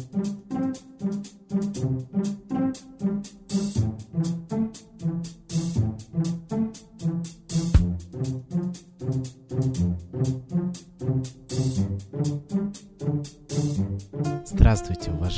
thank you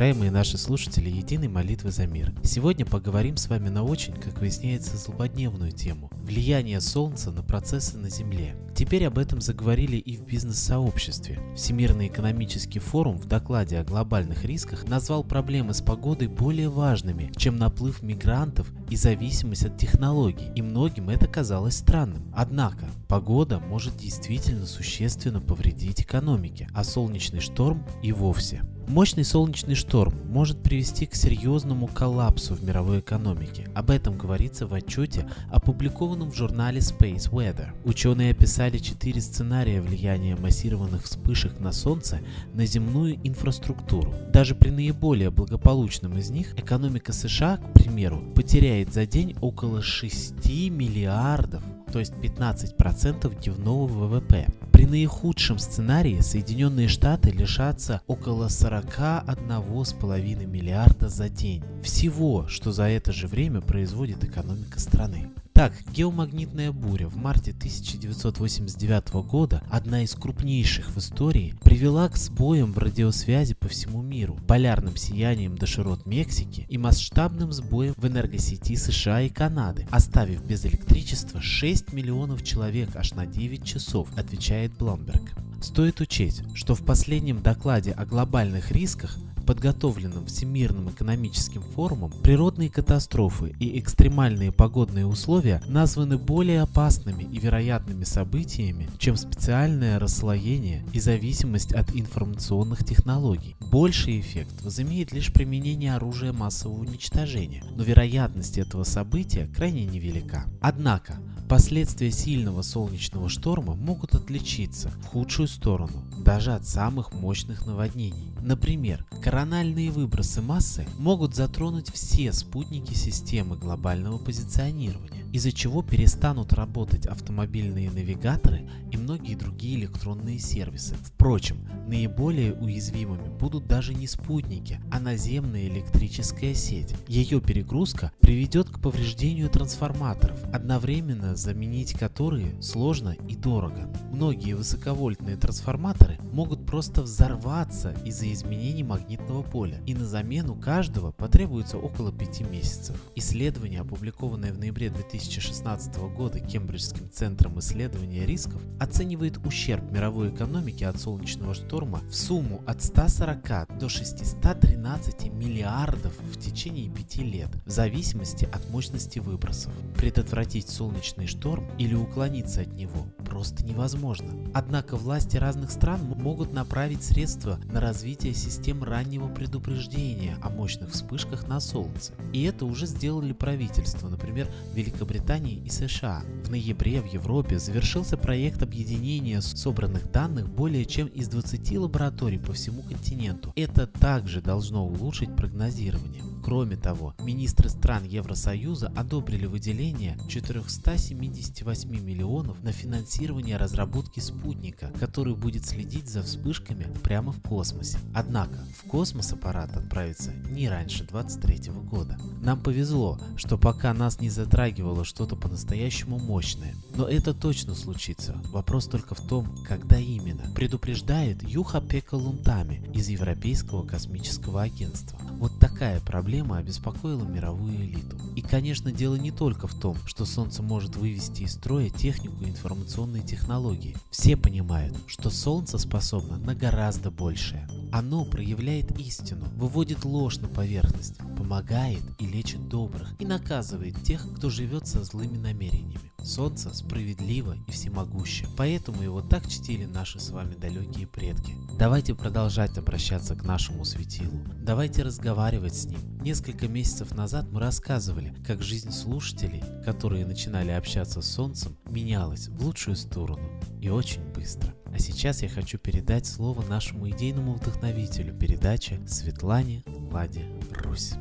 уважаемые наши слушатели Единой молитвы за мир. Сегодня поговорим с вами на очень, как выясняется, злободневную тему – влияние Солнца на процессы на Земле. Теперь об этом заговорили и в бизнес-сообществе. Всемирный экономический форум в докладе о глобальных рисках назвал проблемы с погодой более важными, чем наплыв мигрантов и зависимость от технологий, и многим это казалось странным. Однако, погода может действительно существенно повредить экономике, а солнечный шторм и вовсе. Мощный солнечный шторм может привести к серьезному коллапсу в мировой экономике. Об этом говорится в отчете, опубликованном в журнале Space Weather. Ученые описали четыре сценария влияния массированных вспышек на Солнце на земную инфраструктуру. Даже при наиболее благополучном из них экономика США, к примеру, потеряет за день около 6 миллиардов то есть 15% дневного ВВП. При наихудшем сценарии Соединенные Штаты лишатся около 41,5 миллиарда за день. Всего, что за это же время производит экономика страны. Так, геомагнитная буря в марте 1989 года, одна из крупнейших в истории, привела к сбоям в радиосвязи по всему миру, полярным сиянием до широт Мексики и масштабным сбоем в энергосети США и Канады, оставив без электричества 6 миллионов человек аж на 9 часов, отвечает Bloomberg. Стоит учесть, что в последнем докладе о глобальных рисках подготовленным Всемирным экономическим форумом, природные катастрофы и экстремальные погодные условия названы более опасными и вероятными событиями, чем специальное расслоение и зависимость от информационных технологий. Больший эффект возымеет лишь применение оружия массового уничтожения, но вероятность этого события крайне невелика. Однако, Последствия сильного солнечного шторма могут отличиться в худшую сторону, даже от самых мощных наводнений. Например, корональные выбросы массы могут затронуть все спутники системы глобального позиционирования из-за чего перестанут работать автомобильные навигаторы и многие другие электронные сервисы. Впрочем, наиболее уязвимыми будут даже не спутники, а наземная электрическая сеть. Ее перегрузка приведет к повреждению трансформаторов, одновременно заменить которые сложно и дорого. Многие высоковольтные трансформаторы могут просто взорваться из-за изменений магнитного поля, и на замену каждого потребуется около 5 месяцев. Исследование, опубликованное в ноябре 2000 2016 года Кембриджским центром исследования рисков оценивает ущерб мировой экономике от солнечного шторма в сумму от 140 до 613 миллиардов в течение 5 лет, в зависимости от мощности выбросов. Предотвратить солнечный шторм или уклониться от него просто невозможно. Однако власти разных стран могут направить средства на развитие систем раннего предупреждения о мощных вспышках на Солнце. И это уже сделали правительства, например, Великобритания Великобритании и США. В ноябре в Европе завершился проект объединения собранных данных более чем из 20 лабораторий по всему континенту. Это также должно улучшить прогнозирование. Кроме того, министры стран Евросоюза одобрили выделение 478 миллионов на финансирование разработки спутника, который будет следить за вспышками прямо в космосе. Однако, в космос аппарат отправится не раньше 2023 года. Нам повезло, что пока нас не затрагивало что-то по-настоящему мощное. Но это точно случится. Вопрос только в том, когда именно. Предупреждает Юха Пека Лунтами из Европейского космического агентства. Вот такая проблема обеспокоила мировую элиту. И, конечно, дело не только в том, что Солнце может вывести из строя технику и информационные технологии. Все понимают, что Солнце способно на гораздо большее. Оно проявляет истину, выводит ложь на поверхность, помогает и лечит добрых, и наказывает тех, кто живет со злыми намерениями. Солнце справедливо и всемогуще, поэтому его так чтили наши с вами далекие предки. Давайте продолжать обращаться к нашему светилу, давайте разговаривать с ним. Несколько месяцев назад мы рассказывали, как жизнь слушателей, которые начинали общаться с Солнцем, менялась в лучшую сторону и очень быстро. А сейчас я хочу передать слово нашему идейному вдохновителю передачи Светлане Ладе Русь.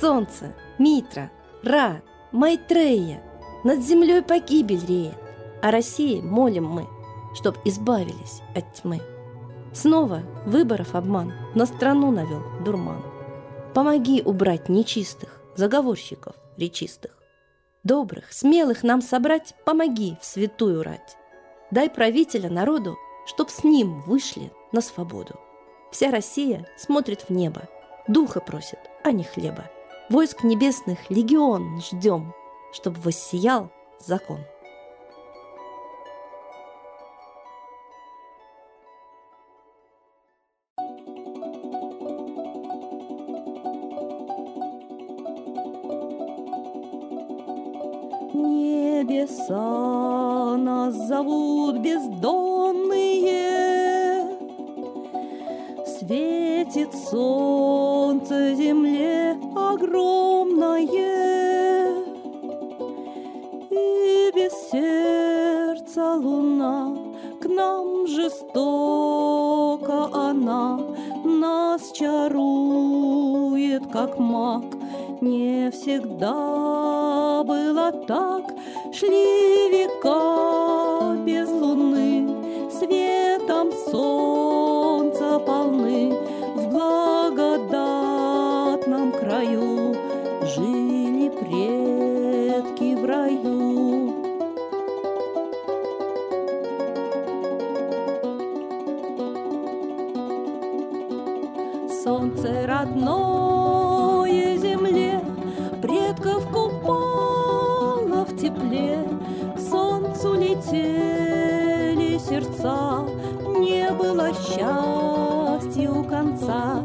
Солнце, Митра, Ра, Майтрея, над землей погибель реет. О России молим мы, чтоб избавились от тьмы. Снова выборов обман на страну навел дурман. Помоги убрать нечистых, заговорщиков речистых. Добрых, смелых нам собрать помоги в святую рать. Дай правителя народу, чтоб с ним вышли на свободу. Вся Россия смотрит в небо, духа просит, а не хлеба. Войск небесных легион ждем, чтоб воссиял закон. Небеса нас зовут бездонные, Светит солнце земле огромное, И без сердца луна к нам жестоко она Нас чарует, как маг, не всегда было так, Шли века без луны, Светом солнца полны, Солнце родное земле Предков купало в тепле. К солнцу летели сердца Не было счастью конца.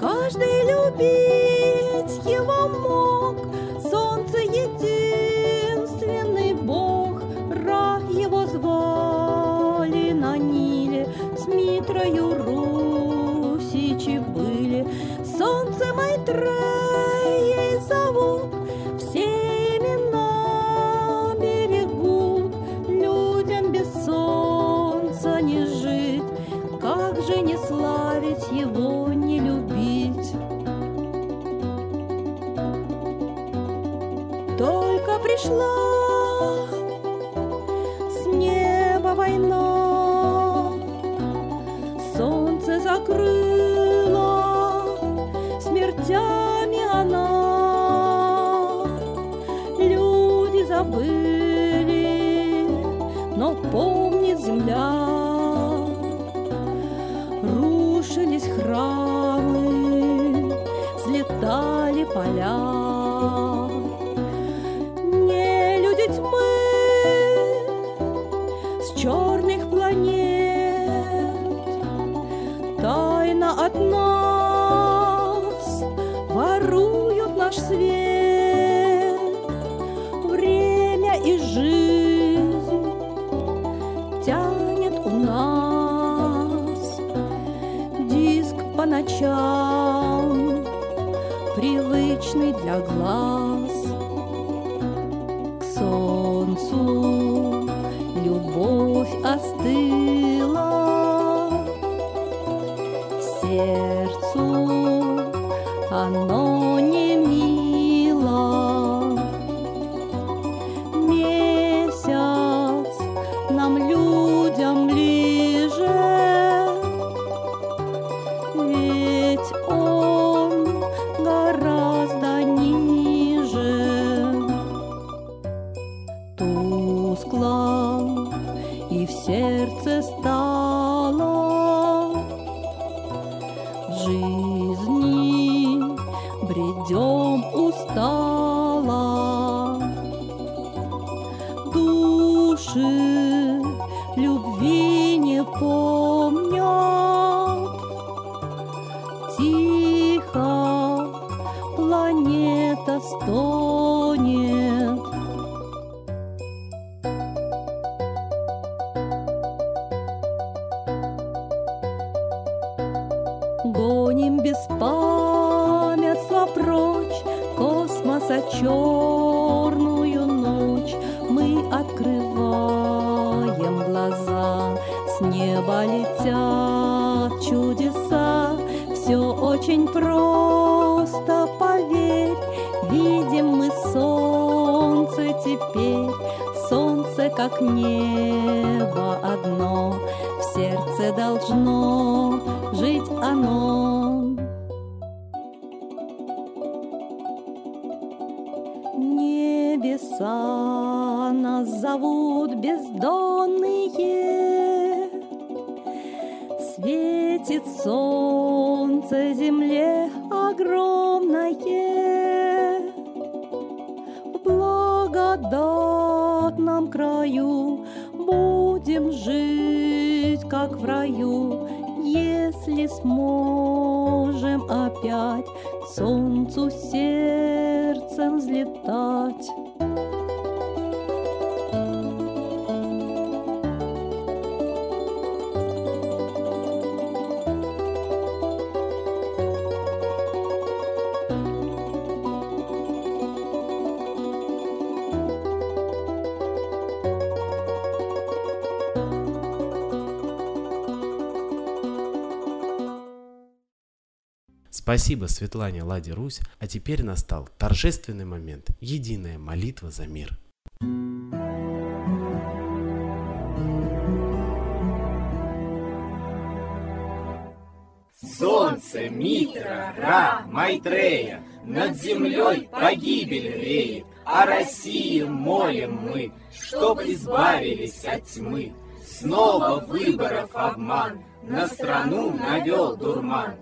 Каждый любить его мог Солнце единственный бог. Ра его звали на Ниле С Митрою русичи были Солнце Майтреей взлетали поля. Не люди тьмы с черных планет. Тайно от нас воруют наш свет. Время и жизнь тянет у нас Диск по ночам привычный для глаз. К солнцу любовь остыла. Сердцу оно Души любви не помнят. Тихо планета стонет. Гоним без памятства прочь Космоса черную неба летят чудеса, все очень просто, поверь, видим мы солнце теперь, солнце как небо одно, в сердце должно жить оно. Благодатном краю Будем жить, как в раю, Если сможем опять солнцу сердцем взлетать. Спасибо Светлане Ладе Русь, а теперь настал торжественный момент – единая молитва за мир. Солнце, Митра, Ра, Майтрея, Над землей погибель реет, О России молим мы, Чтоб избавились от тьмы. Снова выборов обман, На страну навел дурман.